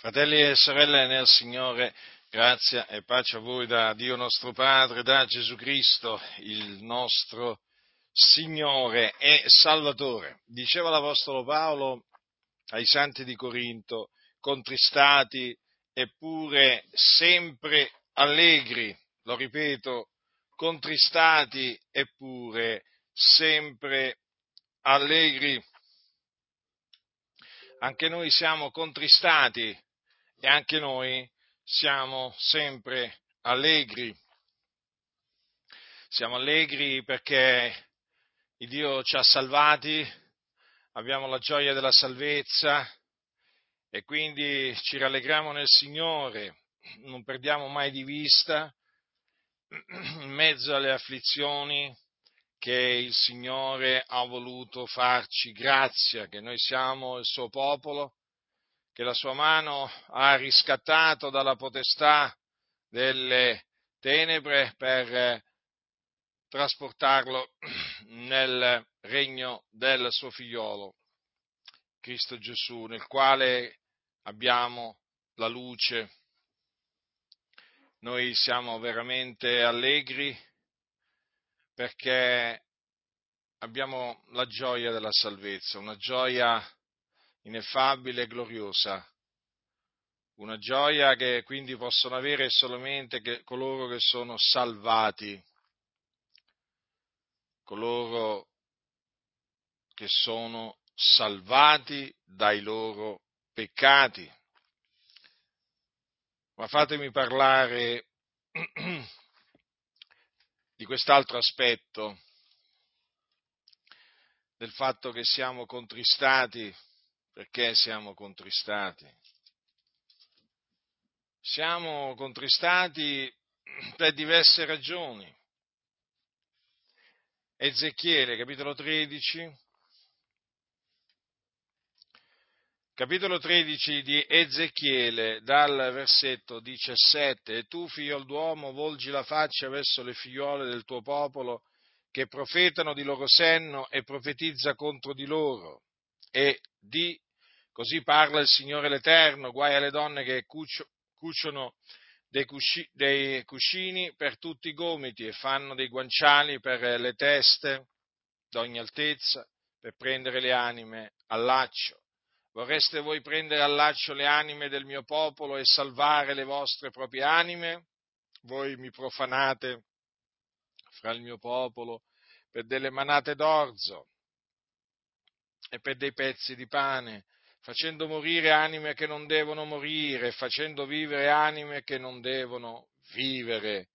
Fratelli e sorelle nel Signore, grazia e pace a voi da Dio nostro Padre, da Gesù Cristo, il nostro Signore e Salvatore. Diceva l'Apostolo Paolo ai santi di Corinto, contristati eppure sempre allegri, lo ripeto, contristati eppure sempre allegri. Anche noi siamo contristati e anche noi siamo sempre allegri. Siamo allegri perché il Dio ci ha salvati, abbiamo la gioia della salvezza e quindi ci rallegriamo nel Signore, non perdiamo mai di vista in mezzo alle afflizioni che il Signore ha voluto farci grazia, che noi siamo il suo popolo che la sua mano ha riscattato dalla potestà delle tenebre per trasportarlo nel regno del suo figliolo, Cristo Gesù, nel quale abbiamo la luce. Noi siamo veramente allegri perché abbiamo la gioia della salvezza, una gioia ineffabile e gloriosa. Una gioia che quindi possono avere solamente coloro che sono salvati, coloro che sono salvati dai loro peccati. Ma fatemi parlare di quest'altro aspetto, del fatto che siamo contristati perché siamo contristati? Siamo contristati per diverse ragioni. Ezechiele, capitolo 13, capitolo 13 di Ezechiele, dal versetto 17, e tu, figlio d'uomo, volgi la faccia verso le figliuole del tuo popolo, che profetano di loro senno e profetizza contro di loro, e di Così parla il Signore l'Eterno, guai alle donne che cucio, cuciono dei, cusci, dei cuscini per tutti i gomiti e fanno dei guanciali per le teste d'ogni altezza, per prendere le anime al laccio. Vorreste voi prendere al laccio le anime del mio popolo e salvare le vostre proprie anime? Voi mi profanate fra il mio popolo per delle manate d'orzo e per dei pezzi di pane facendo morire anime che non devono morire, facendo vivere anime che non devono vivere,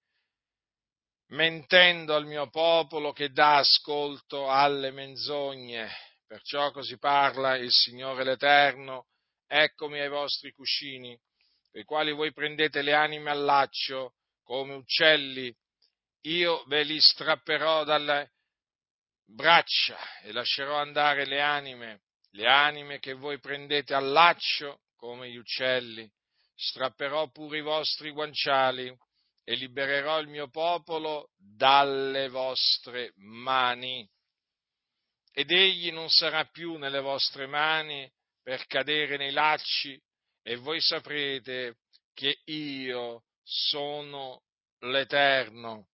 mentendo al mio popolo che dà ascolto alle menzogne. Perciò così parla il Signore l'Eterno, eccomi ai vostri cuscini, per i quali voi prendete le anime al laccio come uccelli, io ve li strapperò dalle braccia e lascerò andare le anime le anime che voi prendete al laccio come gli uccelli, strapperò pure i vostri guanciali e libererò il mio popolo dalle vostre mani. Ed egli non sarà più nelle vostre mani per cadere nei lacci, e voi saprete che io sono l'Eterno.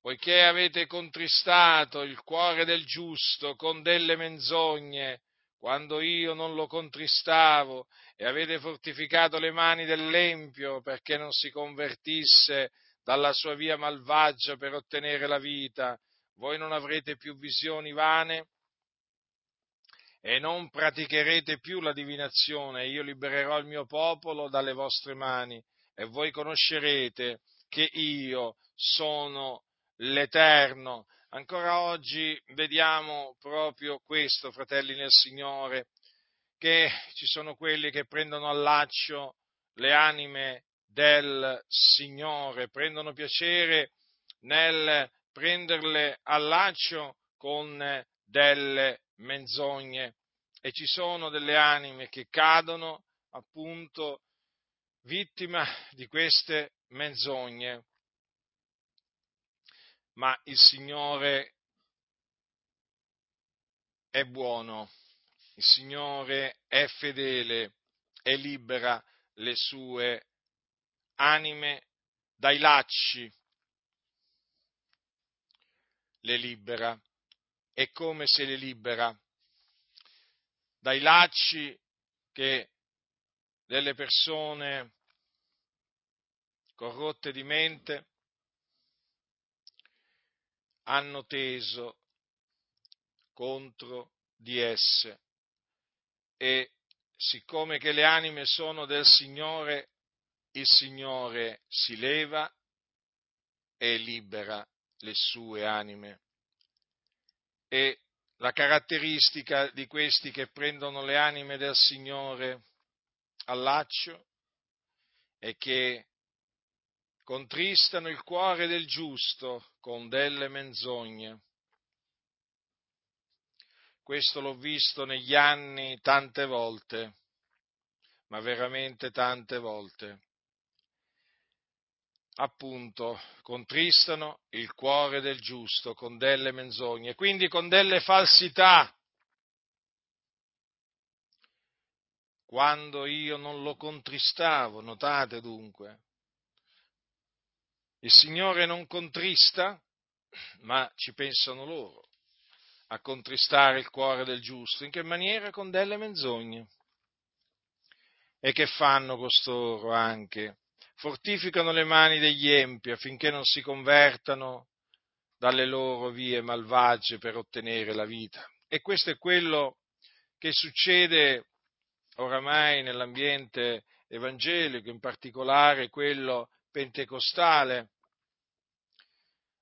Poiché avete contristato il cuore del giusto con delle menzogne, quando io non lo contristavo e avete fortificato le mani dell'Empio perché non si convertisse dalla sua via malvagia per ottenere la vita, voi non avrete più visioni vane e non praticherete più la divinazione, io libererò il mio popolo dalle vostre mani e voi conoscerete che io sono l'Eterno Ancora oggi vediamo proprio questo, fratelli nel Signore, che ci sono quelli che prendono al laccio le anime del Signore, prendono piacere nel prenderle al laccio con delle menzogne. E ci sono delle anime che cadono appunto vittima di queste menzogne ma il Signore è buono, il Signore è fedele e libera le sue anime dai lacci, le libera. E come se le libera? Dai lacci che delle persone corrotte di mente hanno teso contro di esse. E siccome che le anime sono del Signore, il Signore si leva e libera le sue anime. E la caratteristica di questi che prendono le anime del Signore al laccio è che contristano il cuore del giusto con delle menzogne. Questo l'ho visto negli anni tante volte, ma veramente tante volte. Appunto, contristano il cuore del giusto con delle menzogne, quindi con delle falsità. Quando io non lo contristavo, notate dunque, il Signore non contrista, ma ci pensano loro a contristare il cuore del giusto. In che maniera? Con delle menzogne. E che fanno costoro anche? Fortificano le mani degli empi affinché non si convertano dalle loro vie malvagie per ottenere la vita. E questo è quello che succede oramai nell'ambiente evangelico, in particolare quello pentecostale,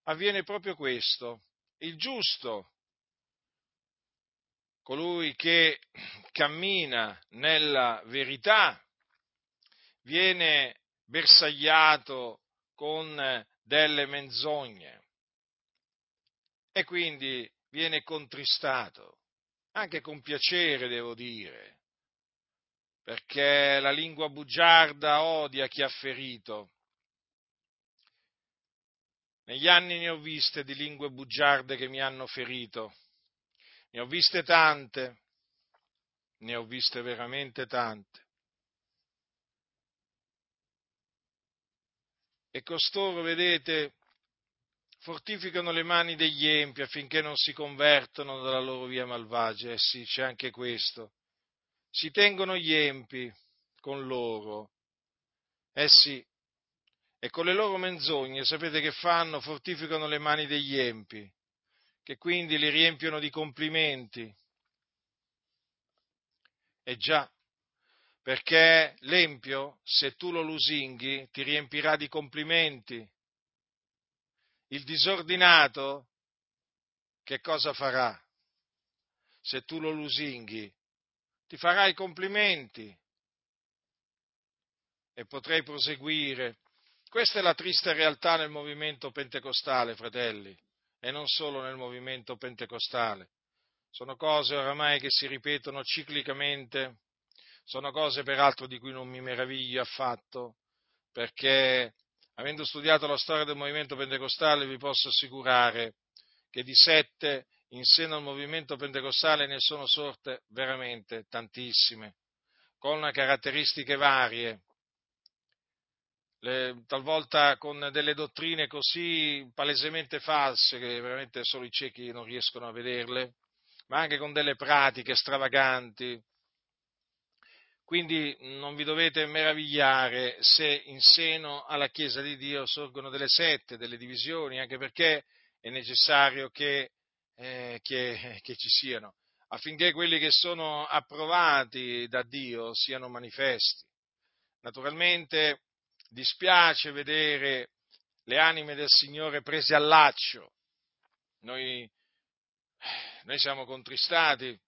avviene proprio questo. Il giusto, colui che cammina nella verità, viene bersagliato con delle menzogne e quindi viene contristato, anche con piacere devo dire, perché la lingua bugiarda odia chi ha ferito negli anni ne ho viste di lingue bugiarde che mi hanno ferito, ne ho viste tante, ne ho viste veramente tante. E costoro, vedete, fortificano le mani degli empi affinché non si convertano dalla loro via malvagia. Eh sì, c'è anche questo. Si tengono gli empi con loro. Eh sì, e con le loro menzogne, sapete che fanno? Fortificano le mani degli empi, che quindi li riempiono di complimenti. E già, perché l'empio, se tu lo lusinghi, ti riempirà di complimenti. Il disordinato, che cosa farà? Se tu lo lusinghi, ti farà i complimenti. E potrei proseguire questa è la triste realtà nel movimento pentecostale, fratelli, e non solo nel movimento pentecostale. Sono cose oramai che si ripetono ciclicamente, sono cose peraltro di cui non mi meraviglio affatto, perché avendo studiato la storia del movimento pentecostale vi posso assicurare che di sette in seno al movimento pentecostale ne sono sorte veramente tantissime, con caratteristiche varie, le, talvolta con delle dottrine così palesemente false che veramente solo i ciechi non riescono a vederle, ma anche con delle pratiche stravaganti. Quindi non vi dovete meravigliare se in seno alla Chiesa di Dio sorgono delle sette, delle divisioni, anche perché è necessario che, eh, che, che ci siano, affinché quelli che sono approvati da Dio siano manifesti. Naturalmente dispiace vedere le anime del Signore prese al laccio. Noi, noi siamo contristati,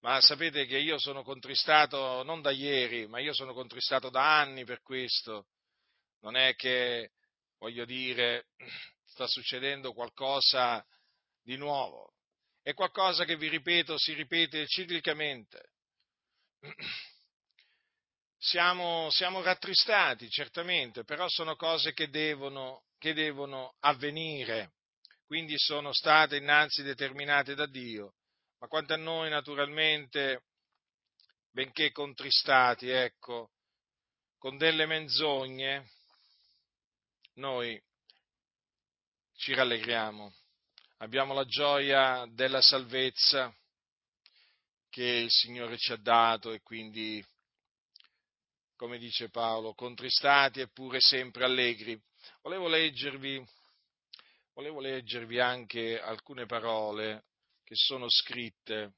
ma sapete che io sono contristato non da ieri, ma io sono contristato da anni per questo. Non è che, voglio dire, sta succedendo qualcosa di nuovo. È qualcosa che, vi ripeto, si ripete ciclicamente siamo, siamo rattristati, certamente, però sono cose che devono, che devono avvenire, quindi sono state innanzi determinate da Dio. Ma quanto a noi, naturalmente, benché contristati, ecco, con delle menzogne, noi ci rallegriamo, abbiamo la gioia della salvezza che il Signore ci ha dato e quindi, come dice Paolo, contristati eppure sempre allegri. Volevo leggervi, volevo leggervi anche alcune parole che sono scritte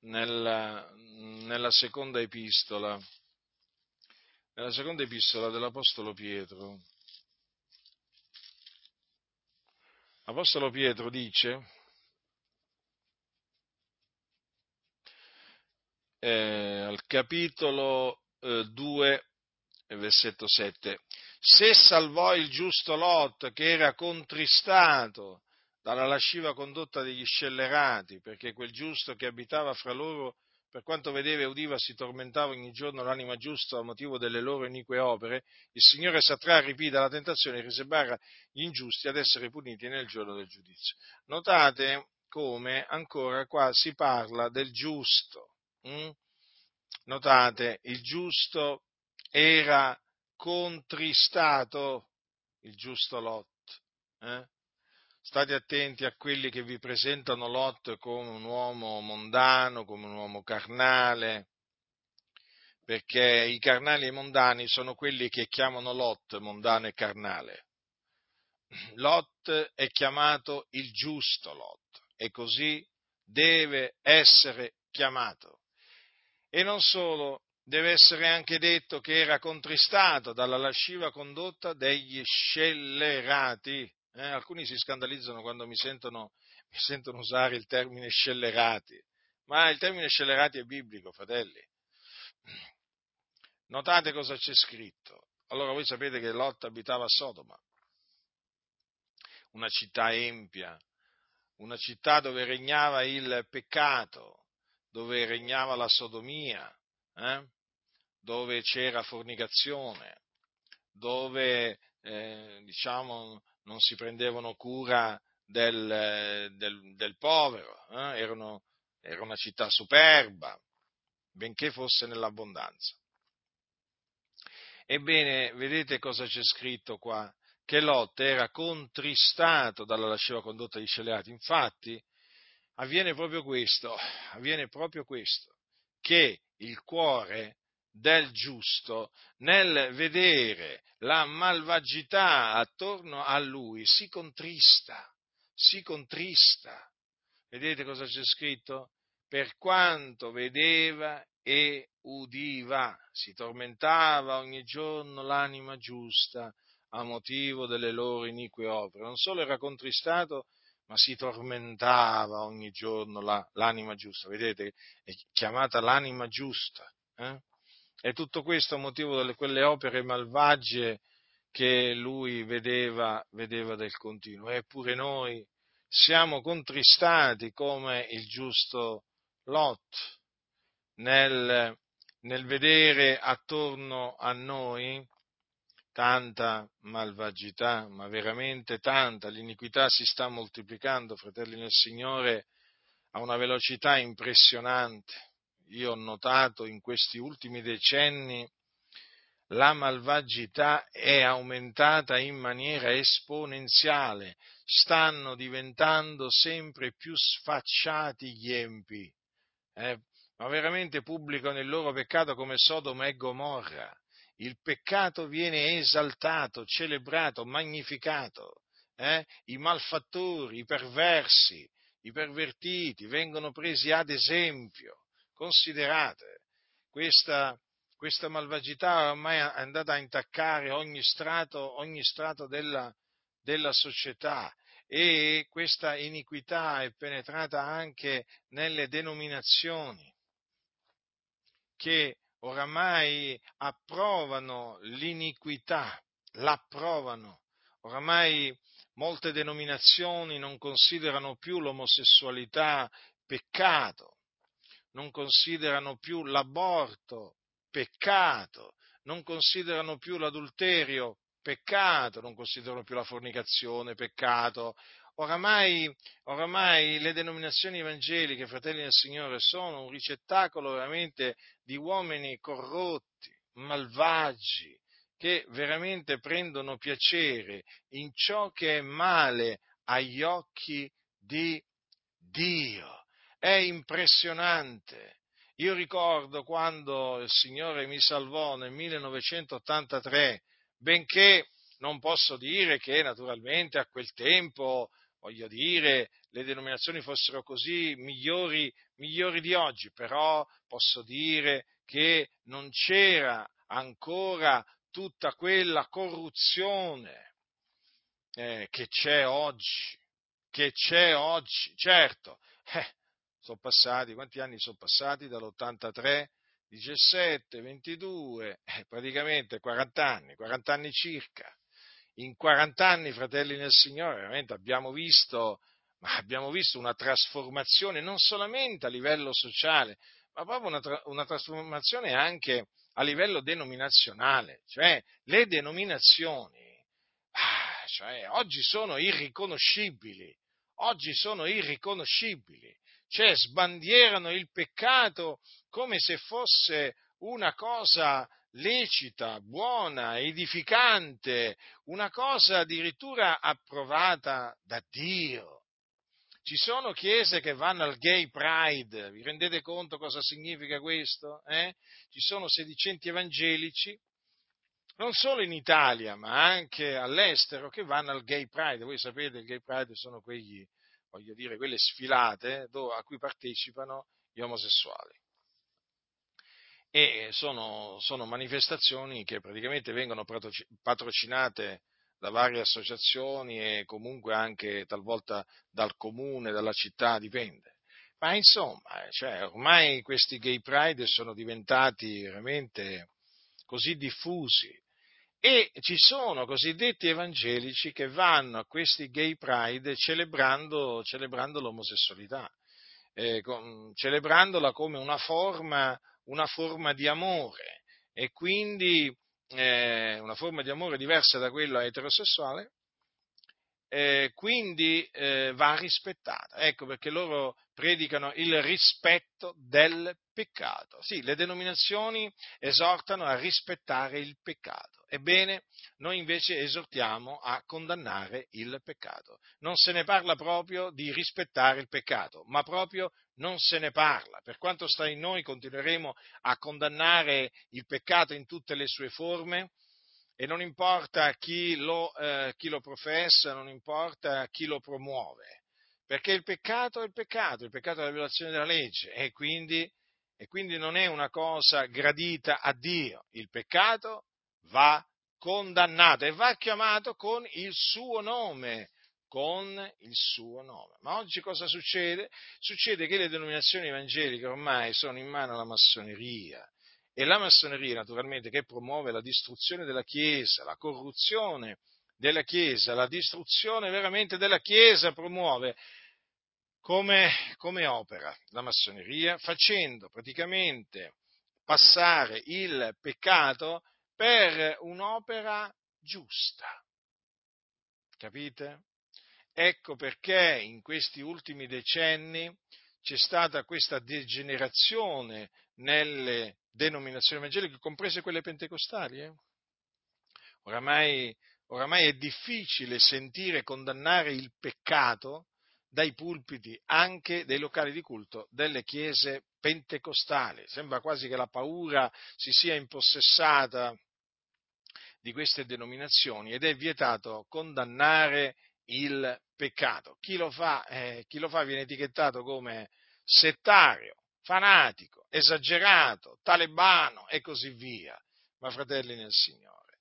nella, nella seconda epistola, nella seconda epistola dell'Apostolo Pietro. L'Apostolo Pietro dice, eh, al capitolo 2, versetto 7, se salvò il giusto Lot che era contristato dalla lasciva condotta degli scellerati, perché quel giusto che abitava fra loro, per quanto vedeva e udiva, si tormentava ogni giorno l'anima giusta a motivo delle loro inique opere, il Signore satrà ripì dalla tentazione e riserverà gli ingiusti ad essere puniti nel giorno del giudizio. Notate come ancora qua si parla del giusto. Hm? Notate, il giusto era contristato, il giusto Lot. Eh? State attenti a quelli che vi presentano Lot come un uomo mondano, come un uomo carnale, perché i carnali e i mondani sono quelli che chiamano Lot mondano e carnale. Lot è chiamato il giusto Lot e così deve essere chiamato. E non solo, deve essere anche detto che era contristato dalla lasciva condotta degli scellerati. Eh, alcuni si scandalizzano quando mi sentono, mi sentono usare il termine scellerati, ma il termine scellerati è biblico, fratelli. Notate cosa c'è scritto. Allora voi sapete che Lot abitava a Sodoma, una città empia, una città dove regnava il peccato, dove regnava la sodomia, eh? dove c'era fornicazione, dove eh, diciamo, non si prendevano cura del, del, del povero, eh? Erano, era una città superba, benché fosse nell'abbondanza. Ebbene, vedete cosa c'è scritto qua? Che Lot era contristato dalla lasciva condotta degli scellerati. Infatti, avviene proprio questo, avviene proprio questo, che il cuore del giusto nel vedere la malvagità attorno a lui si contrista, si contrista. Vedete cosa c'è scritto? Per quanto vedeva e udiva, si tormentava ogni giorno l'anima giusta a motivo delle loro inique opere. Non solo era contristato, ma si tormentava ogni giorno la, l'anima giusta. Vedete, è chiamata l'anima giusta. Eh? E tutto questo a motivo di quelle opere malvagie che lui vedeva, vedeva del continuo. Eppure noi siamo contristati come il giusto Lot nel, nel vedere attorno a noi tanta malvagità, ma veramente tanta. L'iniquità si sta moltiplicando, fratelli nel Signore, a una velocità impressionante io ho notato in questi ultimi decenni la malvagità è aumentata in maniera esponenziale, stanno diventando sempre più sfacciati gli empi, eh? ma veramente pubblicano il loro peccato come Sodoma e Gomorra. Il peccato viene esaltato, celebrato, magnificato. Eh? I malfattori, i perversi, i pervertiti vengono presi ad esempio Considerate, questa, questa malvagità ormai è andata a intaccare ogni strato, ogni strato della, della società e questa iniquità è penetrata anche nelle denominazioni che oramai approvano l'iniquità, l'approvano. Oramai molte denominazioni non considerano più l'omosessualità peccato, non considerano più l'aborto peccato, non considerano più l'adulterio peccato, non considerano più la fornicazione peccato. Oramai, oramai le denominazioni evangeliche, fratelli del Signore, sono un ricettacolo veramente di uomini corrotti, malvagi, che veramente prendono piacere in ciò che è male agli occhi di Dio. È impressionante. Io ricordo quando il Signore mi salvò nel 1983, benché non posso dire che naturalmente a quel tempo, voglio dire, le denominazioni fossero così migliori, migliori di oggi, però posso dire che non c'era ancora tutta quella corruzione eh, che c'è oggi, che c'è oggi, certo, eh, sono passati, quanti anni sono passati dall'83? 17, 22, eh, praticamente 40 anni, 40 anni circa. In 40 anni, fratelli nel Signore, veramente abbiamo visto, abbiamo visto una trasformazione non solamente a livello sociale, ma proprio una, tra- una trasformazione anche a livello denominazionale, cioè le denominazioni ah, cioè, oggi sono irriconoscibili, oggi sono irriconoscibili, cioè sbandierano il peccato come se fosse una cosa lecita, buona, edificante, una cosa addirittura approvata da Dio. Ci sono chiese che vanno al gay pride, vi rendete conto cosa significa questo? Eh? Ci sono sedicenti evangelici, non solo in Italia, ma anche all'estero, che vanno al gay pride. Voi sapete, il gay pride sono quegli, voglio dire, quelle sfilate a cui partecipano gli omosessuali. E sono, sono manifestazioni che praticamente vengono patrocinate da varie associazioni e comunque anche talvolta dal comune, dalla città, dipende. Ma insomma, cioè, ormai questi gay pride sono diventati veramente così diffusi e ci sono cosiddetti evangelici che vanno a questi gay pride celebrando, celebrando l'omosessualità, eh, con, celebrandola come una forma, una forma di amore e quindi eh, una forma di amore diversa da quella eterosessuale, eh, quindi eh, va rispettata. Ecco perché loro predicano il rispetto del peccato. Sì, le denominazioni esortano a rispettare il peccato. Ebbene, noi invece esortiamo a condannare il peccato. Non se ne parla proprio di rispettare il peccato, ma proprio non se ne parla. Per quanto sta in noi continueremo a condannare il peccato in tutte le sue forme e non importa chi lo, eh, chi lo professa, non importa chi lo promuove, perché il peccato è il peccato, il peccato è la violazione della legge e quindi, e quindi non è una cosa gradita a Dio. Il peccato va condannato e va chiamato con il suo nome, con il suo nome. Ma oggi cosa succede? Succede che le denominazioni evangeliche ormai sono in mano alla massoneria. E la massoneria, naturalmente, che promuove la distruzione della Chiesa, la corruzione della Chiesa, la distruzione veramente della Chiesa promuove come, come opera la massoneria, facendo praticamente passare il peccato per un'opera giusta. Capite? Ecco perché in questi ultimi decenni c'è stata questa degenerazione nelle denominazioni evangeliche, comprese quelle pentecostali. Eh? Oramai, oramai è difficile sentire condannare il peccato dai pulpiti anche dei locali di culto delle chiese pentecostali. Sembra quasi che la paura si sia impossessata di queste denominazioni ed è vietato condannare il peccato. Chi lo fa, eh, chi lo fa viene etichettato come settario, fanatico, esagerato, talebano e così via. Ma fratelli nel Signore,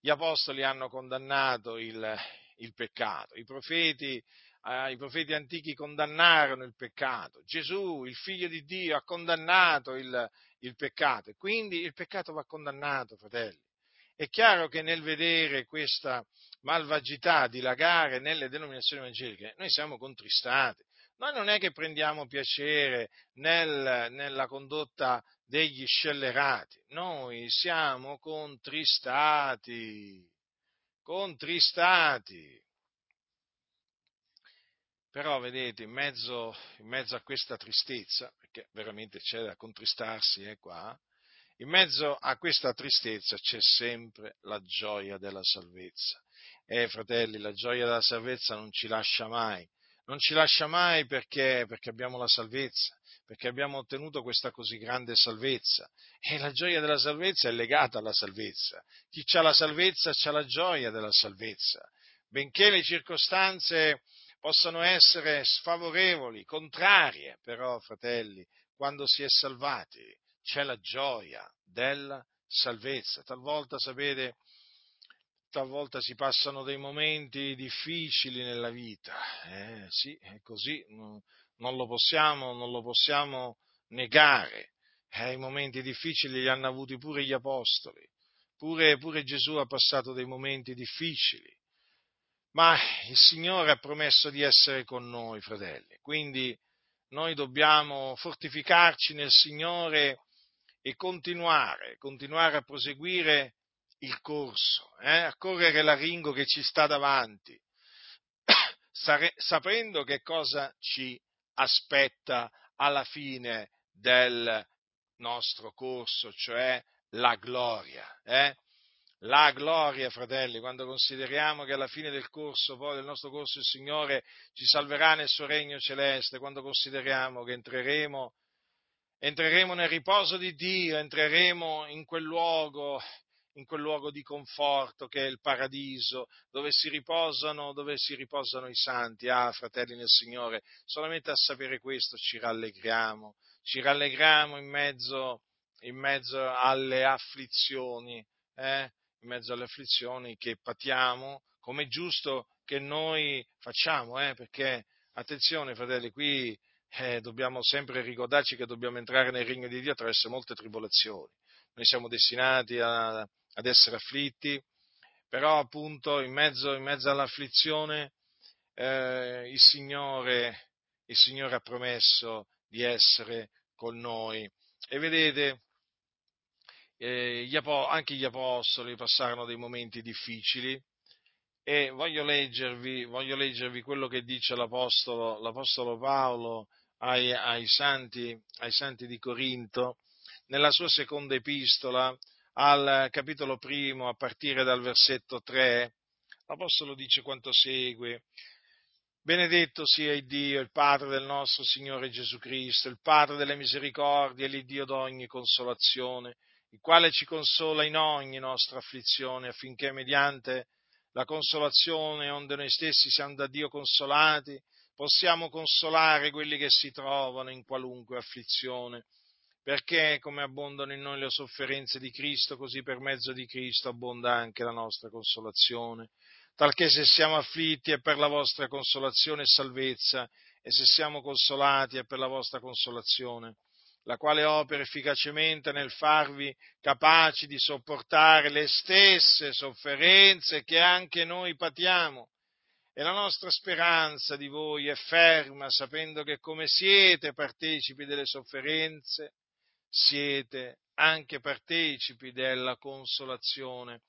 gli apostoli hanno condannato il, il peccato, i profeti, eh, i profeti antichi condannarono il peccato, Gesù, il figlio di Dio, ha condannato il, il peccato e quindi il peccato va condannato, fratelli. È chiaro che nel vedere questa malvagità dilagare nelle denominazioni evangeliche, noi siamo contristati. Noi non è che prendiamo piacere nel, nella condotta degli scellerati, noi siamo contristati, contristati. Però vedete, in mezzo, in mezzo a questa tristezza, perché veramente c'è da contristarsi, eh, qua, in mezzo a questa tristezza c'è sempre la gioia della salvezza. Eh, fratelli, la gioia della salvezza non ci lascia mai, non ci lascia mai perché, perché abbiamo la salvezza, perché abbiamo ottenuto questa così grande salvezza. E la gioia della salvezza è legata alla salvezza. Chi ha la salvezza ha la gioia della salvezza. Benché le circostanze possano essere sfavorevoli, contrarie, però, fratelli, quando si è salvati c'è la gioia della salvezza. Talvolta, sapete, talvolta si passano dei momenti difficili nella vita, eh, sì, è così, non, lo possiamo, non lo possiamo negare. Eh, I momenti difficili li hanno avuti pure gli apostoli, pure, pure Gesù ha passato dei momenti difficili, ma il Signore ha promesso di essere con noi, fratelli, quindi noi dobbiamo fortificarci nel Signore e continuare, continuare a proseguire il corso, eh, a correre la ringo che ci sta davanti, sapendo che cosa ci aspetta alla fine del nostro corso, cioè la gloria. Eh? La gloria, fratelli, quando consideriamo che alla fine del corso, poi del nostro corso, il Signore ci salverà nel suo regno celeste, quando consideriamo che entreremo entreremo nel riposo di Dio, entreremo in quel luogo, in quel luogo di conforto che è il paradiso, dove si riposano, dove si riposano i santi. Ah, fratelli nel Signore, solamente a sapere questo ci rallegriamo, ci rallegriamo in mezzo, in mezzo alle afflizioni, eh? in mezzo alle afflizioni che patiamo, come è giusto che noi facciamo, eh? perché attenzione, fratelli, qui eh, dobbiamo sempre ricordarci che dobbiamo entrare nel regno di Dio attraverso molte tribolazioni. Noi siamo destinati a, ad essere afflitti, però appunto in mezzo, in mezzo all'afflizione eh, il, Signore, il Signore ha promesso di essere con noi. E vedete, eh, gli, anche gli apostoli passarono dei momenti difficili, e voglio leggervi, voglio leggervi quello che dice l'Apostolo, l'Apostolo Paolo ai, ai, santi, ai santi di Corinto nella sua seconda epistola al capitolo primo a partire dal versetto 3. L'Apostolo dice quanto segue. Benedetto sia il Dio, il Padre del nostro Signore Gesù Cristo, il Padre delle misericordie e l'Iddio d'ogni consolazione, il quale ci consola in ogni nostra afflizione affinché mediante la consolazione onde noi stessi siamo da Dio consolati, possiamo consolare quelli che si trovano in qualunque afflizione, perché come abbondano in noi le sofferenze di Cristo, così per mezzo di Cristo abbonda anche la nostra consolazione, talché se siamo afflitti è per la vostra consolazione e salvezza, e se siamo consolati è per la vostra consolazione la quale opera efficacemente nel farvi capaci di sopportare le stesse sofferenze che anche noi patiamo. E la nostra speranza di voi è ferma, sapendo che come siete partecipi delle sofferenze, siete anche partecipi della consolazione.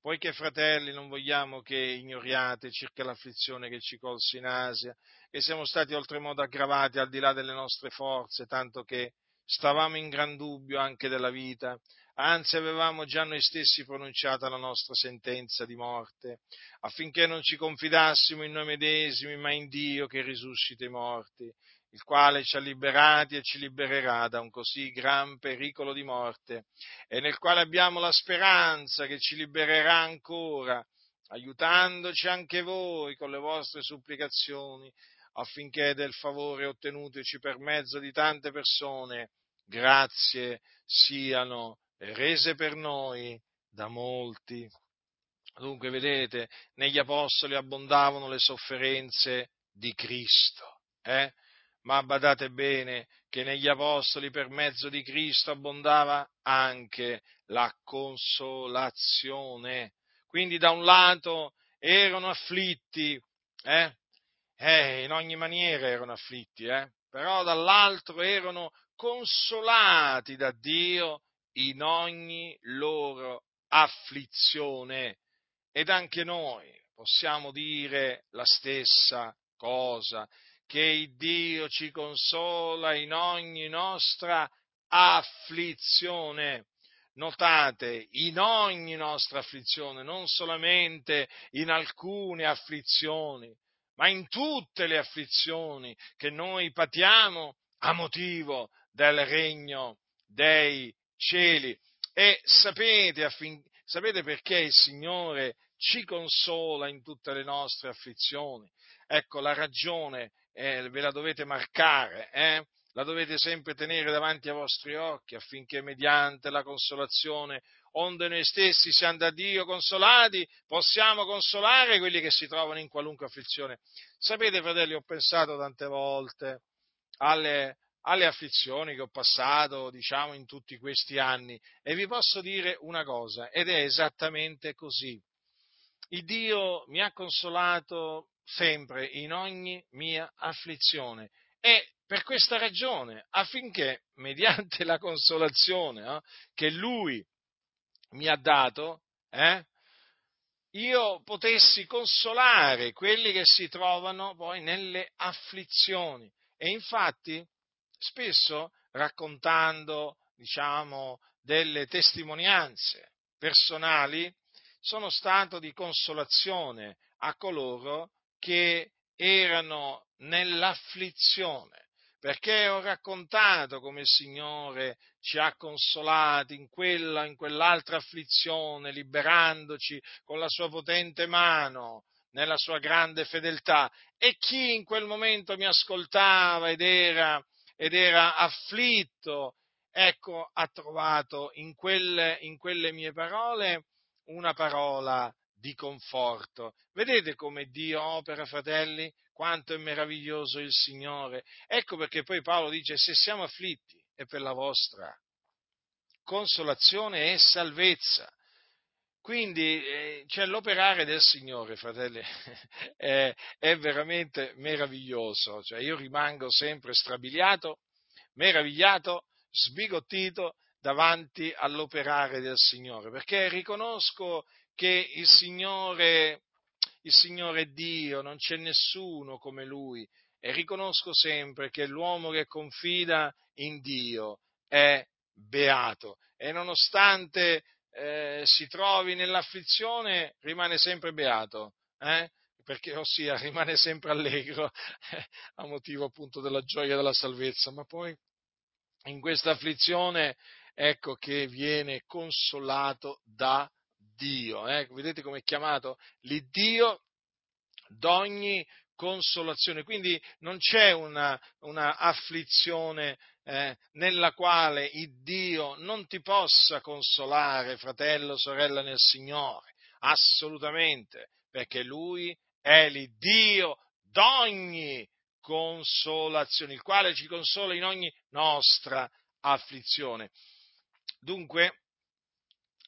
Poiché, fratelli, non vogliamo che ignoriate circa l'afflizione che ci colse in Asia, che siamo stati oltremodo aggravati al di là delle nostre forze, tanto che stavamo in gran dubbio anche della vita, anzi avevamo già noi stessi pronunciata la nostra sentenza di morte, affinché non ci confidassimo in noi medesimi, ma in Dio che risuscita i morti, il quale ci ha liberati e ci libererà da un così gran pericolo di morte, e nel quale abbiamo la speranza che ci libererà ancora, aiutandoci anche voi con le vostre supplicazioni, affinché del favore ottenuteci per mezzo di tante persone grazie siano rese per noi da molti. Dunque, vedete, negli apostoli abbondavano le sofferenze di Cristo, eh? ma badate bene che negli apostoli per mezzo di Cristo abbondava anche la consolazione. Quindi da un lato erano afflitti, eh? Eh, in ogni maniera erano afflitti, eh? però dall'altro erano consolati da Dio in ogni loro afflizione. Ed anche noi possiamo dire la stessa cosa, che Dio ci consola in ogni nostra afflizione. notate, in ogni nostra afflizione, non solamente in alcune afflizioni, ma in tutte le afflizioni che noi patiamo a motivo del regno dei cieli. E sapete, affin, sapete perché il Signore ci consola in tutte le nostre afflizioni? Ecco, la ragione eh, ve la dovete marcare, eh? la dovete sempre tenere davanti ai vostri occhi affinché mediante la consolazione, onde noi stessi siamo da Dio consolati, possiamo consolare quelli che si trovano in qualunque afflizione. Sapete, fratelli, ho pensato tante volte alle, alle afflizioni che ho passato, diciamo, in tutti questi anni e vi posso dire una cosa, ed è esattamente così. Il Dio mi ha consolato sempre in ogni mia afflizione e per questa ragione, affinché mediante la consolazione eh, che Lui mi ha dato, eh, io potessi consolare quelli che si trovano poi nelle afflizioni. E infatti, spesso raccontando, diciamo, delle testimonianze personali, sono stato di consolazione a coloro che erano nell'afflizione, perché ho raccontato come il Signore ci ha consolati in quella, in quell'altra afflizione, liberandoci con la sua potente mano, nella sua grande fedeltà. E chi in quel momento mi ascoltava ed era, ed era afflitto, ecco, ha trovato in quelle, in quelle mie parole una parola di conforto. Vedete come Dio opera, fratelli? Quanto è meraviglioso il Signore. Ecco perché poi Paolo dice, se siamo afflitti è per la vostra consolazione e salvezza. Quindi eh, cioè, l'operare del Signore, fratelli, è, è veramente meraviglioso. Cioè, io rimango sempre strabiliato, meravigliato, sbigottito davanti all'operare del Signore, perché riconosco che il Signore, il Signore Dio, non c'è nessuno come Lui e riconosco sempre che l'uomo che confida in Dio è beato e nonostante eh, si trovi nell'afflizione rimane sempre beato, eh? perché ossia rimane sempre allegro a motivo appunto della gioia della salvezza, ma poi in questa afflizione ecco che viene consolato da Dio. Eh? Vedete come è chiamato? L'Iddio d'ogni consolazione. Quindi non c'è una, una afflizione eh, nella quale il Dio non ti possa consolare, fratello, sorella nel Signore. Assolutamente, perché Lui è l'Iddio d'ogni consolazione, il quale ci consola in ogni nostra afflizione. Dunque,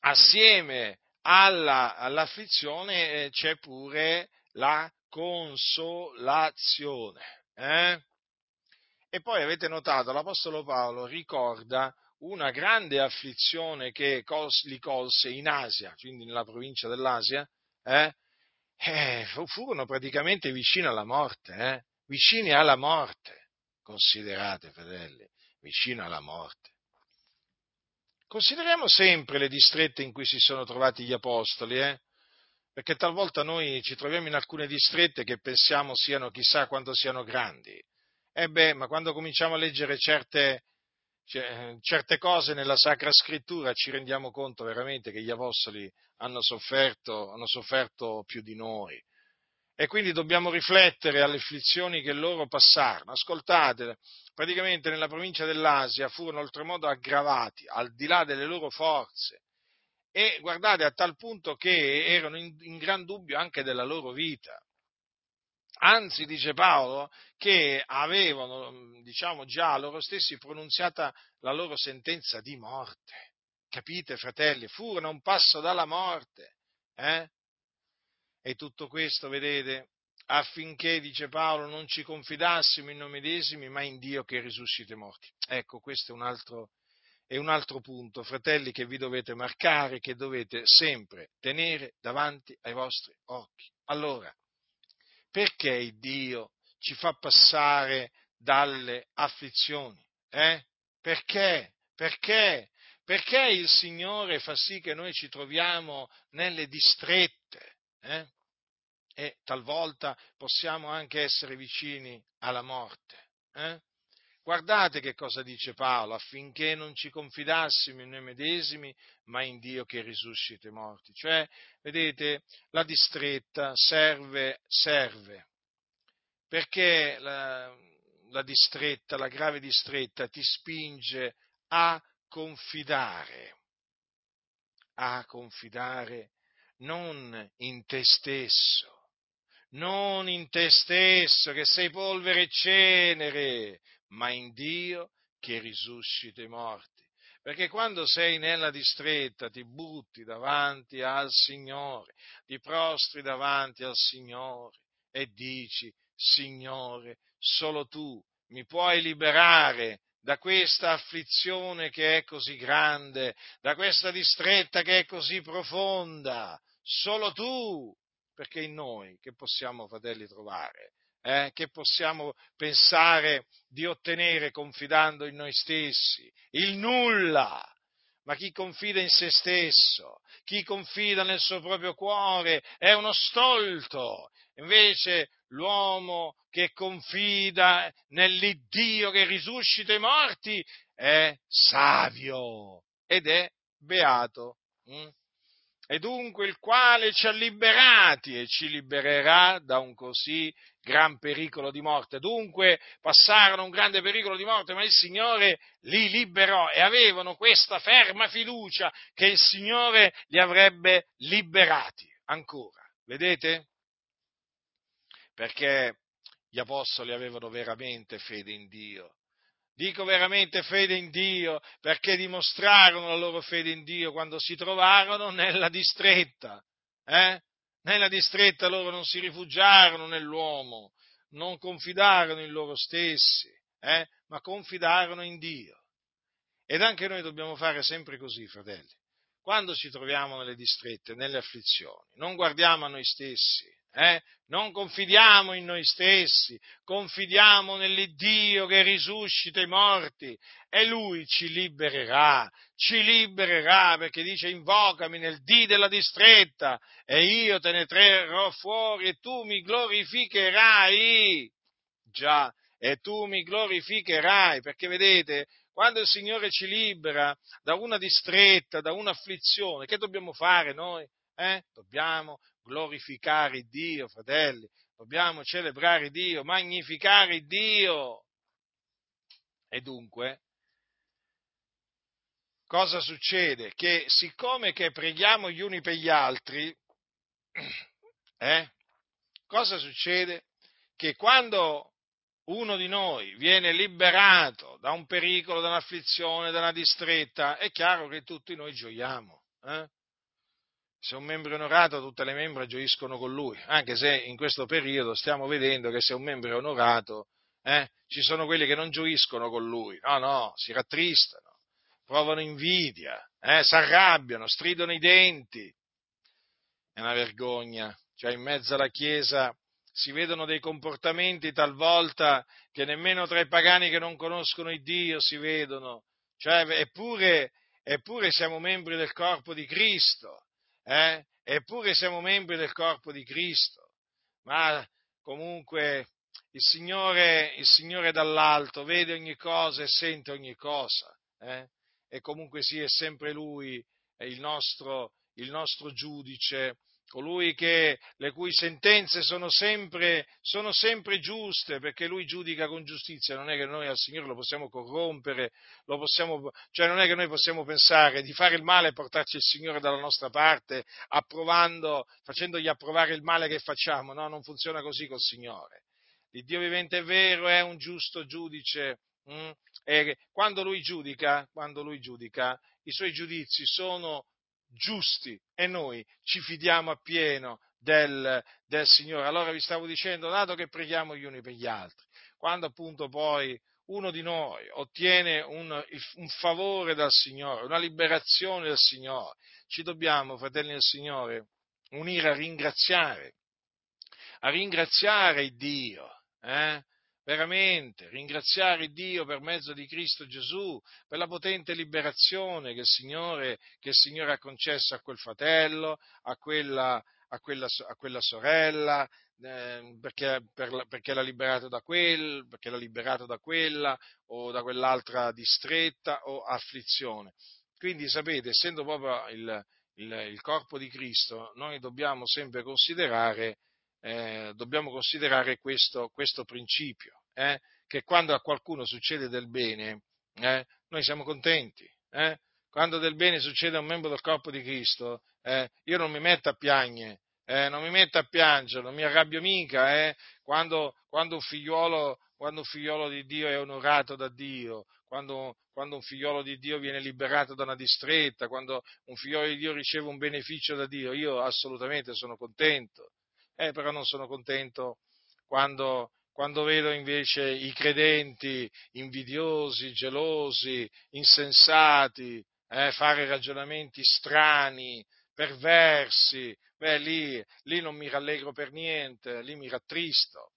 assieme alla, all'afflizione eh, c'è pure la consolazione. Eh? E poi avete notato, l'Apostolo Paolo ricorda una grande afflizione che cos, li colse in Asia, quindi nella provincia dell'Asia, eh? Eh, furono praticamente vicini alla morte, eh? vicini alla morte, considerate fedeli, vicino alla morte. Consideriamo sempre le distrette in cui si sono trovati gli apostoli, eh? perché talvolta noi ci troviamo in alcune distrette che pensiamo siano chissà quanto siano grandi. E beh, ma quando cominciamo a leggere certe, certe cose nella Sacra Scrittura ci rendiamo conto veramente che gli apostoli hanno sofferto, hanno sofferto più di noi e quindi dobbiamo riflettere alle afflizioni che loro passarono. Ascoltate, praticamente nella provincia dell'Asia furono oltremodo aggravati, al di là delle loro forze, e guardate a tal punto che erano in, in gran dubbio anche della loro vita. Anzi, dice Paolo, che avevano, diciamo già, loro stessi pronunziata la loro sentenza di morte. Capite, fratelli? Furono un passo dalla morte. Eh? E tutto questo, vedete, affinché, dice Paolo, non ci confidassimo in noi medesimi, ma in Dio che risuscita i morti. Ecco, questo è un altro, è un altro punto, fratelli, che vi dovete marcare, che dovete sempre tenere davanti ai vostri occhi. Allora, perché Dio ci fa passare dalle afflizioni? Eh? Perché? Perché? perché il Signore fa sì che noi ci troviamo nelle distrette eh? e talvolta possiamo anche essere vicini alla morte. Eh? Guardate che cosa dice Paolo, affinché non ci confidassimo in noi medesimi, ma in Dio che risuscita i morti. Cioè, vedete, la distretta serve, serve, perché la, la distretta, la grave distretta ti spinge a confidare, a confidare non in te stesso, non in te stesso che sei polvere e cenere, ma in Dio che risuscita i morti. Perché quando sei nella distretta ti butti davanti al Signore, ti prostri davanti al Signore e dici, Signore, solo tu mi puoi liberare da questa afflizione che è così grande, da questa distretta che è così profonda. Solo tu, perché in noi che possiamo, fratelli, trovare? Eh, che possiamo pensare di ottenere confidando in noi stessi? Il nulla. Ma chi confida in se stesso, chi confida nel suo proprio cuore è uno stolto. Invece l'uomo che confida nell'Iddio che risuscita i morti è savio ed è beato. Mm? E dunque il quale ci ha liberati e ci libererà da un così gran pericolo di morte. Dunque passarono un grande pericolo di morte, ma il Signore li liberò e avevano questa ferma fiducia che il Signore li avrebbe liberati ancora. Vedete? Perché gli apostoli avevano veramente fede in Dio. Dico veramente fede in Dio perché dimostrarono la loro fede in Dio quando si trovarono nella distretta. Eh? Nella distretta loro non si rifugiarono nell'uomo, non confidarono in loro stessi, eh, ma confidarono in Dio. Ed anche noi dobbiamo fare sempre così, fratelli. Quando ci troviamo nelle distrette, nelle afflizioni, non guardiamo a noi stessi, eh? Non confidiamo in noi stessi, confidiamo nell'Iddio che risuscita i morti e Lui ci libererà, ci libererà perché dice invocami nel dì della distretta e io te ne trarrò fuori e tu mi glorificherai. Già, e tu mi glorificherai perché vedete, quando il Signore ci libera da una distretta, da un'afflizione, che dobbiamo fare noi? Eh? Dobbiamo glorificare Dio, fratelli, dobbiamo celebrare Dio, magnificare Dio. E dunque, cosa succede? Che siccome che preghiamo gli uni per gli altri, eh, cosa succede? Che quando uno di noi viene liberato da un pericolo, da un'afflizione, da una distretta, è chiaro che tutti noi gioiamo. Eh? Se un membro è onorato, tutte le membra gioiscono con lui, anche se in questo periodo stiamo vedendo che se un membro è onorato, eh, ci sono quelli che non gioiscono con lui, no, no, si rattristano, provano invidia, eh, si arrabbiano, stridono i denti. È una vergogna, cioè in mezzo alla Chiesa si vedono dei comportamenti talvolta che nemmeno tra i pagani che non conoscono il Dio si vedono, cioè, eppure, eppure siamo membri del corpo di Cristo eh? eppure siamo membri del corpo di Cristo, ma comunque il Signore, il Signore dall'alto vede ogni cosa e sente ogni cosa, eh? e comunque sì, è sempre Lui il nostro, il nostro giudice colui che, le cui sentenze sono sempre, sono sempre, giuste, perché lui giudica con giustizia, non è che noi al Signore lo possiamo corrompere, lo possiamo, cioè non è che noi possiamo pensare di fare il male e portarci il Signore dalla nostra parte, facendogli approvare il male che facciamo, no, non funziona così col Signore. Il Dio vivente è vero, è un giusto giudice, mh? Mm? e quando lui giudica, quando lui giudica, i suoi giudizi sono giusti e noi ci fidiamo appieno del, del Signore. Allora vi stavo dicendo, dato che preghiamo gli uni per gli altri, quando appunto poi uno di noi ottiene un, un, favore dal Signore, una liberazione dal Signore, ci dobbiamo, fratelli del Signore, unire a ringraziare, a ringraziare Dio, eh? Veramente ringraziare Dio per mezzo di Cristo Gesù, per la potente liberazione che il Signore, che il Signore ha concesso a quel fratello, a quella, a quella, a quella sorella, eh, perché, per, perché, l'ha liberato da quel, perché l'ha liberato da quella o da quell'altra distretta o afflizione. Quindi sapete, essendo proprio il, il, il corpo di Cristo, noi dobbiamo sempre considerare, eh, dobbiamo considerare questo, questo principio, eh, che quando a qualcuno succede del bene, eh, noi siamo contenti. Eh. Quando del bene succede a un membro del corpo di Cristo, eh, io non mi metto a piagne, eh, non mi metto a piangere, non mi arrabbio mica, quando, quando, un figliuolo, quando, un figliuolo, di Dio è onorato da Dio, quando, quando, un figliuolo di Dio viene liberato da una distretta, quando un figliuolo di Dio riceve un beneficio da Dio, io assolutamente sono contento, eh, però non sono contento quando, quando vedo invece i credenti invidiosi, gelosi, insensati, eh, fare ragionamenti strani, perversi, beh, lì, lì non mi rallegro per niente, lì mi rattristo.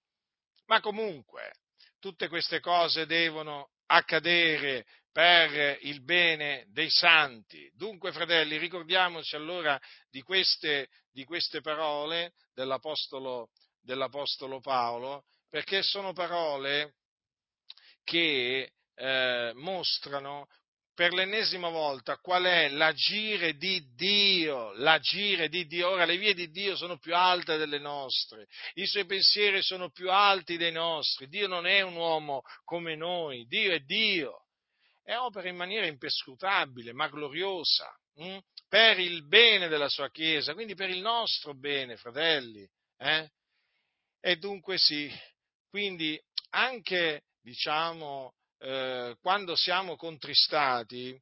Ma comunque, tutte queste cose devono accadere per il bene dei santi. Dunque, fratelli, ricordiamoci allora di queste, di queste parole dell'Apostolo, dell'Apostolo, Paolo, perché sono parole che eh, mostrano per l'ennesima volta qual è l'agire di Dio, l'agire di Dio. Ora le vie di Dio sono più alte delle nostre, i suoi pensieri sono più alti dei nostri. Dio non è un uomo come noi, Dio è Dio e opera in maniera imperscrutabile, ma gloriosa, hm? Per il bene della sua Chiesa, quindi per il nostro bene, fratelli. Eh? E dunque sì, quindi anche, diciamo, eh, quando siamo contristati,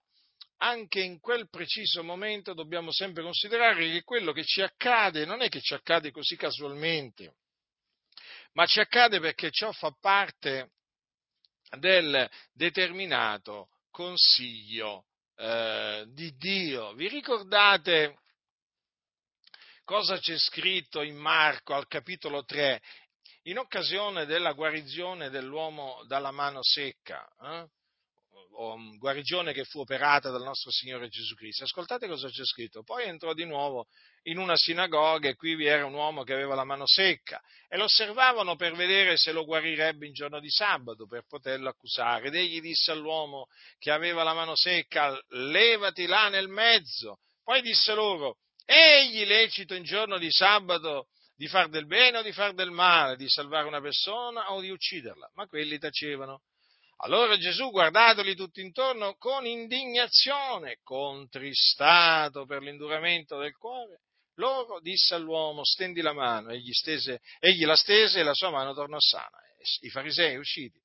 anche in quel preciso momento dobbiamo sempre considerare che quello che ci accade non è che ci accade così casualmente, ma ci accade perché ciò fa parte del determinato consiglio eh, di Dio. Vi ricordate cosa c'è scritto in Marco al capitolo 3? in occasione della guarigione dell'uomo dalla mano secca, eh? Mm, guarigione che fu operata dal nostro Signore Gesù Cristo. Ascoltate cosa c'è scritto. Poi entrò di nuovo in una sinagoga e qui vi era un uomo che aveva la mano secca e lo osservavano per vedere se lo guarirebbe in giorno di sabato per poterlo accusare. Ed egli disse all'uomo che aveva la mano secca, levati là nel mezzo. Poi disse loro, egli lecito in giorno di sabato di far del bene o di far del male, di salvare una persona o di ucciderla, ma quelli tacevano. Allora Gesù, guardatoli tutti intorno con indignazione, contristato per l'induramento del cuore, loro disse all'uomo, stendi la mano, egli, stese, egli la stese e la sua mano tornò sana. I farisei usciti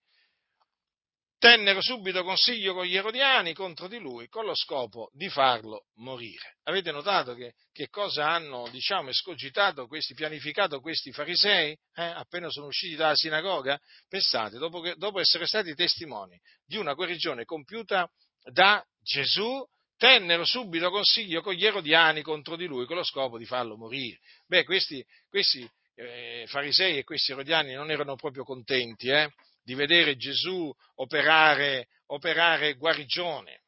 tennero subito consiglio con gli erodiani contro di lui con lo scopo di farlo morire. Avete notato che, che cosa hanno, diciamo, escogitato questi, pianificato questi farisei eh, appena sono usciti dalla sinagoga? Pensate, dopo, che, dopo essere stati testimoni di una guarigione compiuta da Gesù, tennero subito consiglio con gli erodiani contro di lui con lo scopo di farlo morire. Beh, questi, questi eh, farisei e questi erodiani non erano proprio contenti, eh? Di vedere Gesù operare, operare guarigione.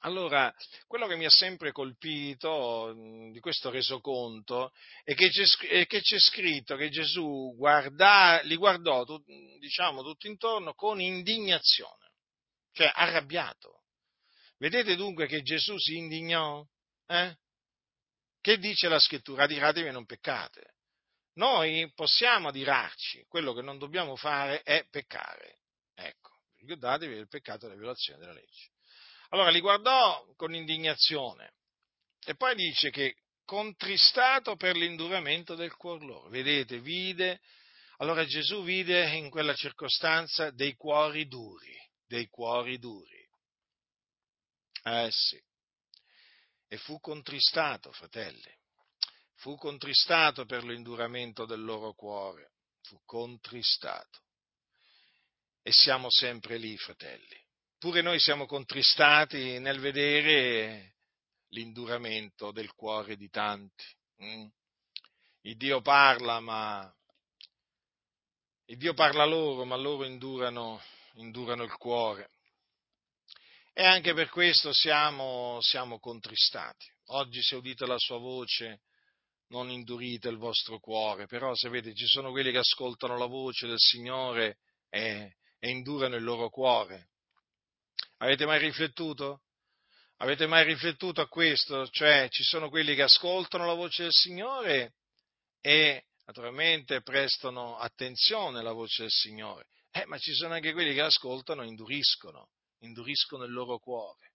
Allora, quello che mi ha sempre colpito di questo resoconto è che c'è, è che c'è scritto che Gesù guarda, li guardò, diciamo, tutto intorno con indignazione, cioè arrabbiato. Vedete dunque che Gesù si indignò? Eh? Che dice la scrittura? Adiratevi e non peccate. Noi possiamo adirarci, quello che non dobbiamo fare è peccare. Ecco, ricordatevi del peccato della violazione della legge. Allora li guardò con indignazione e poi dice che contristato per l'induramento del cuor loro. Vedete, vide, allora Gesù vide in quella circostanza dei cuori duri, dei cuori duri. Eh sì. E fu contristato, fratelli fu contristato per l'induramento del loro cuore, fu contristato. E siamo sempre lì, fratelli. Pure noi siamo contristati nel vedere l'induramento del cuore di tanti. Mm? Il Dio parla, ma il Dio parla loro, ma loro indurano, indurano il cuore. E anche per questo siamo, siamo contristati. Oggi se udite la sua voce, non indurite il vostro cuore, però sapete, ci sono quelli che ascoltano la voce del Signore e, e indurano il loro cuore. Avete mai riflettuto? Avete mai riflettuto a questo? Cioè, ci sono quelli che ascoltano la voce del Signore e naturalmente prestano attenzione alla voce del Signore, eh, ma ci sono anche quelli che ascoltano e induriscono, induriscono il loro cuore.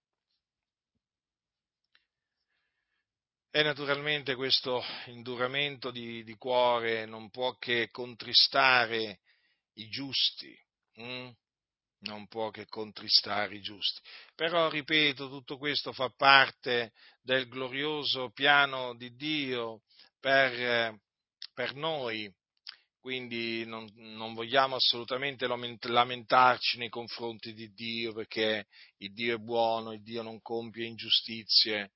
E naturalmente questo induramento di, di cuore non può che contristare i giusti, hm? non può che contristare i giusti. Però, ripeto, tutto questo fa parte del glorioso piano di Dio per, per noi, quindi non, non, vogliamo assolutamente lamentarci nei confronti di Dio perché il Dio è buono, il Dio non compie ingiustizie,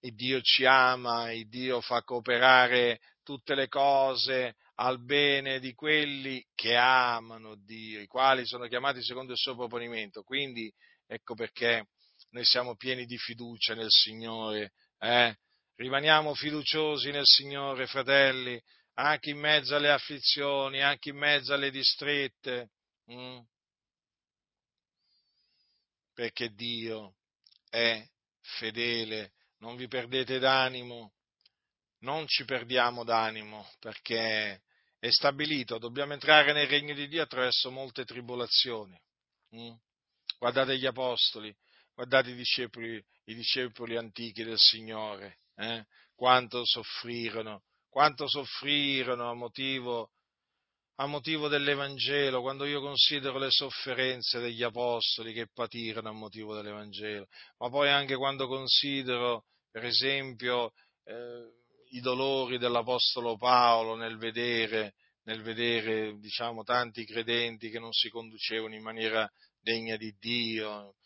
il Dio ci ama, il Dio fa cooperare tutte le cose al bene di quelli che amano Dio, i quali sono chiamati secondo il suo proponimento. Quindi ecco perché noi siamo pieni di fiducia nel Signore. Eh? Rimaniamo fiduciosi nel Signore, fratelli, anche in mezzo alle afflizioni, anche in mezzo alle distrette. Mm? Perché Dio è fedele non vi perdete d'animo, non ci perdiamo d'animo, perché è stabilito, dobbiamo entrare nel regno di Dio attraverso molte tribolazioni. Mm? Guardate gli apostoli, guardate i discepoli, i discepoli antichi del Signore, eh? quanto soffrirono, quanto soffrirono a motivo a motivo dell'Evangelo, quando io considero le sofferenze degli apostoli che patirono a motivo dell'Evangelo, ma poi anche quando considero, per esempio, eh, i dolori dell'Apostolo Paolo nel vedere, nel vedere diciamo, tanti credenti che non si conducevano in maniera degna di Dio.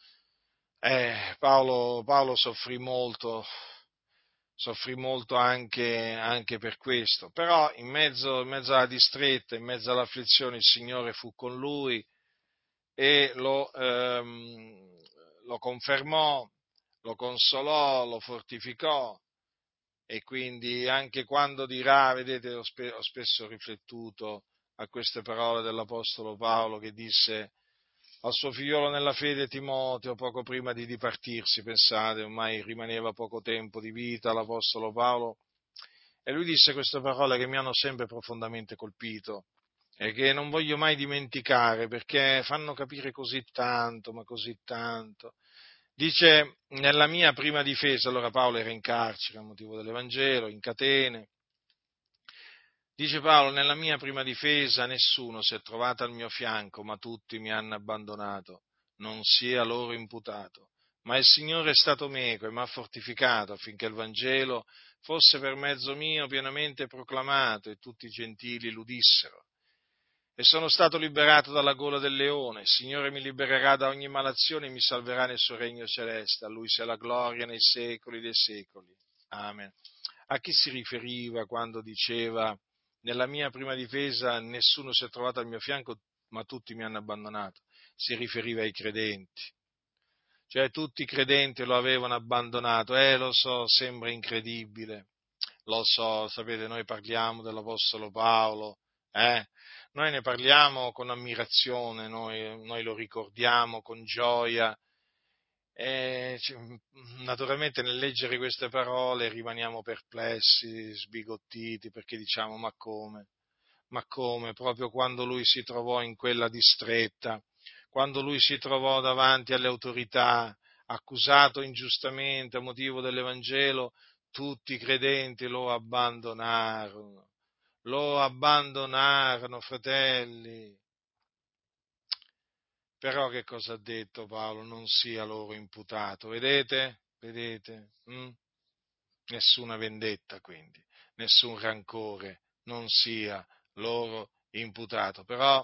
Eh, Paolo, Paolo soffrì molto soffrì molto anche, anche, per questo, però in mezzo, in mezzo, alla distretta, in mezzo all'afflizione, il Signore fu con lui e lo, ehm, lo confermò, lo consolò, lo fortificò e quindi anche quando dirà, vedete, ho, spe- ho spesso riflettuto a queste parole dell'Apostolo Paolo che disse al suo figliolo nella fede Timoteo poco prima di dipartirsi, pensate, ormai rimaneva poco tempo di vita l'Apostolo Paolo, e lui disse queste parole che mi hanno sempre profondamente colpito e che non voglio mai dimenticare perché fanno capire così tanto, ma così tanto. Dice, nella mia prima difesa, allora Paolo era in carcere a motivo dell'Evangelo, in catene, Dice Paolo, nella mia prima difesa nessuno si è trovato al mio fianco, ma tutti mi hanno abbandonato, non sia loro imputato. Ma il Signore è stato meco e mi ha fortificato affinché il Vangelo fosse per mezzo mio pienamente proclamato e tutti i gentili l'udissero. E sono stato liberato dalla gola del leone, il Signore mi libererà da ogni malazione e mi salverà nel suo regno celeste, a Lui sia la gloria nei secoli dei secoli. Amen. A chi si riferiva quando diceva nella mia prima difesa nessuno si è trovato al mio fianco, ma tutti mi hanno abbandonato. Si riferiva ai credenti. Cioè tutti i credenti lo avevano abbandonato. Eh, lo so, sembra incredibile. Lo so, sapete, noi parliamo dell'Apostolo Paolo, eh? Noi ne parliamo con ammirazione, noi, noi lo ricordiamo con gioia, e naturalmente nel leggere queste parole rimaniamo perplessi, sbigottiti, perché diciamo ma come? Ma come? Proprio quando lui si trovò in quella distretta, quando lui si trovò davanti alle autorità, accusato ingiustamente a motivo dell'Evangelo, tutti i credenti lo abbandonarono, lo abbandonarono, fratelli. Però che cosa ha detto Paolo? Non sia loro imputato. Vedete? Vedete? Mm? Nessuna vendetta quindi, nessun rancore, non sia loro imputato. Però,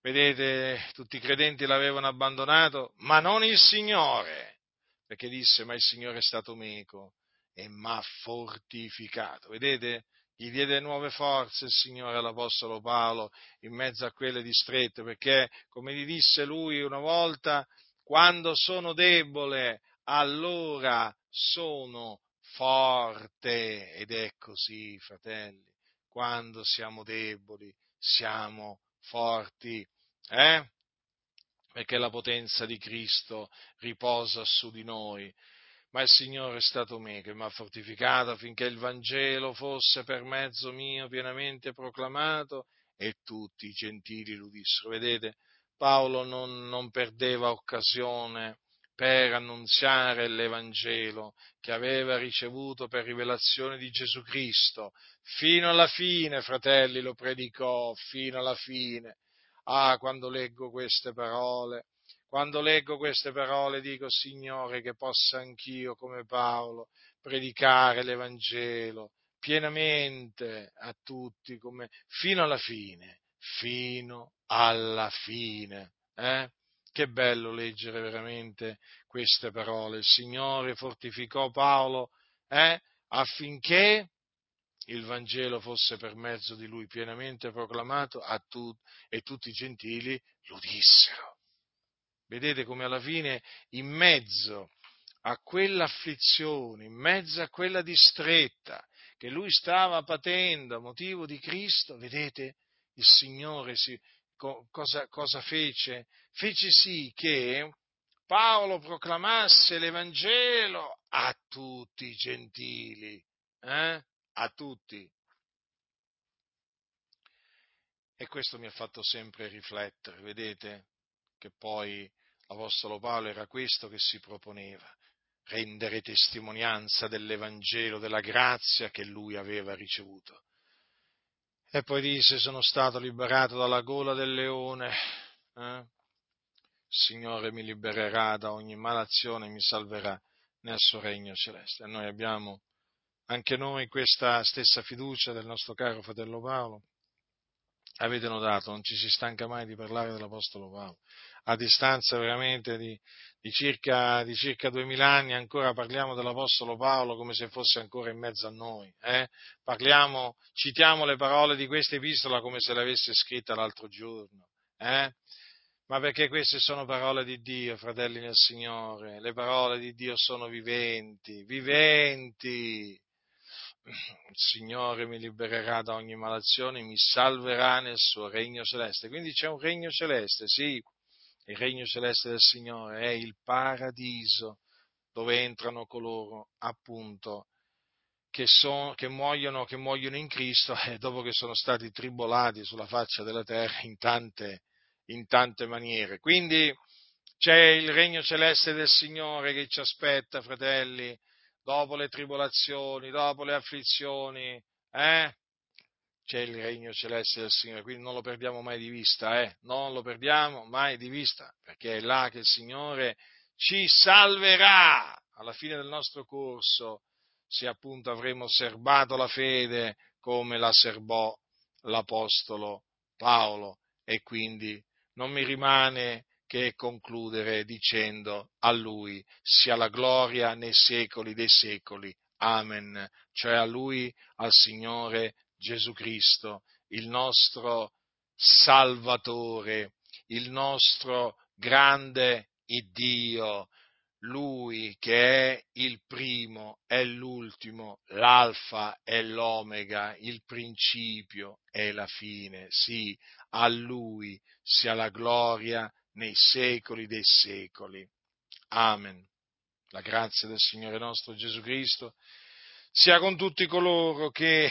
vedete, tutti i credenti l'avevano abbandonato, ma non il Signore, perché disse, ma il Signore è stato meco e m'ha fortificato. Vedete? Gli diede nuove forze il Signore all'Apostolo Paolo in mezzo a quelle distrette, perché, come gli disse lui una volta, quando sono debole, allora sono forte. Ed è così, fratelli, quando siamo deboli, siamo forti. Eh? Perché la potenza di Cristo riposa su di noi ma il Signore è stato me che mi ha fortificato affinché il Vangelo fosse per mezzo mio pienamente proclamato e tutti i gentili l'udissero. Vedete, Paolo non, non perdeva occasione per annunziare l'Evangelo che aveva ricevuto per rivelazione di Gesù Cristo. Fino alla fine, fratelli, lo predicò, fino alla fine. Ah, quando leggo queste parole, quando leggo queste parole dico, Signore, che possa anch'io, come Paolo, predicare l'Evangelo pienamente a tutti, come, fino alla fine, fino alla fine. Eh? Che bello leggere veramente queste parole. Il Signore fortificò Paolo eh, affinché il Vangelo fosse per mezzo di lui pienamente proclamato a tutti e tutti i gentili lo dissero. Vedete come alla fine, in mezzo a quell'afflizione, in mezzo a quella distretta che lui stava patendo a motivo di Cristo, vedete, il Signore si, cosa, cosa fece? Fece sì che Paolo proclamasse l'Evangelo a tutti i gentili, eh? a tutti. E questo mi ha fatto sempre riflettere, vedete? che poi l'Apostolo Paolo era questo che si proponeva, rendere testimonianza dell'Evangelo, della grazia che lui aveva ricevuto. E poi disse, sono stato liberato dalla gola del leone, eh? il Signore mi libererà da ogni malazione e mi salverà nel suo regno celeste. E noi abbiamo anche noi questa stessa fiducia del nostro caro fratello Paolo. Avete notato, non ci si stanca mai di parlare dell'Apostolo Paolo a distanza veramente di, di, circa, di circa 2000 anni, ancora parliamo dell'Apostolo Paolo come se fosse ancora in mezzo a noi. Eh? Parliamo, citiamo le parole di questa epistola come se le avesse scritta l'altro giorno. Eh? Ma perché queste sono parole di Dio, fratelli nel Signore. Le parole di Dio sono viventi, viventi. Il Signore mi libererà da ogni malazione, mi salverà nel suo regno celeste. Quindi c'è un regno celeste, sì, il regno celeste del Signore è il paradiso dove entrano coloro appunto che, son, che, muoiono, che muoiono, in Cristo e dopo che sono stati tribolati sulla faccia della terra in tante, in tante maniere. Quindi c'è il regno celeste del Signore che ci aspetta, fratelli, dopo le tribolazioni, dopo le afflizioni, eh? C'è il regno celeste del Signore, quindi non lo perdiamo mai di vista, eh? non lo perdiamo mai di vista, perché è là che il Signore ci salverà alla fine del nostro corso, se appunto avremo serbato la fede come la serbò l'Apostolo Paolo. E quindi non mi rimane che concludere dicendo a Lui sia la gloria nei secoli dei secoli. Amen. Cioè a Lui, al Signore Gesù Cristo, il nostro Salvatore, il nostro grande Iddio, Lui che è il primo e l'ultimo, l'alfa e l'omega, il principio e la fine. Sì, a Lui sia la gloria nei secoli dei secoli. Amen. La grazia del Signore nostro Gesù Cristo sia con tutti coloro che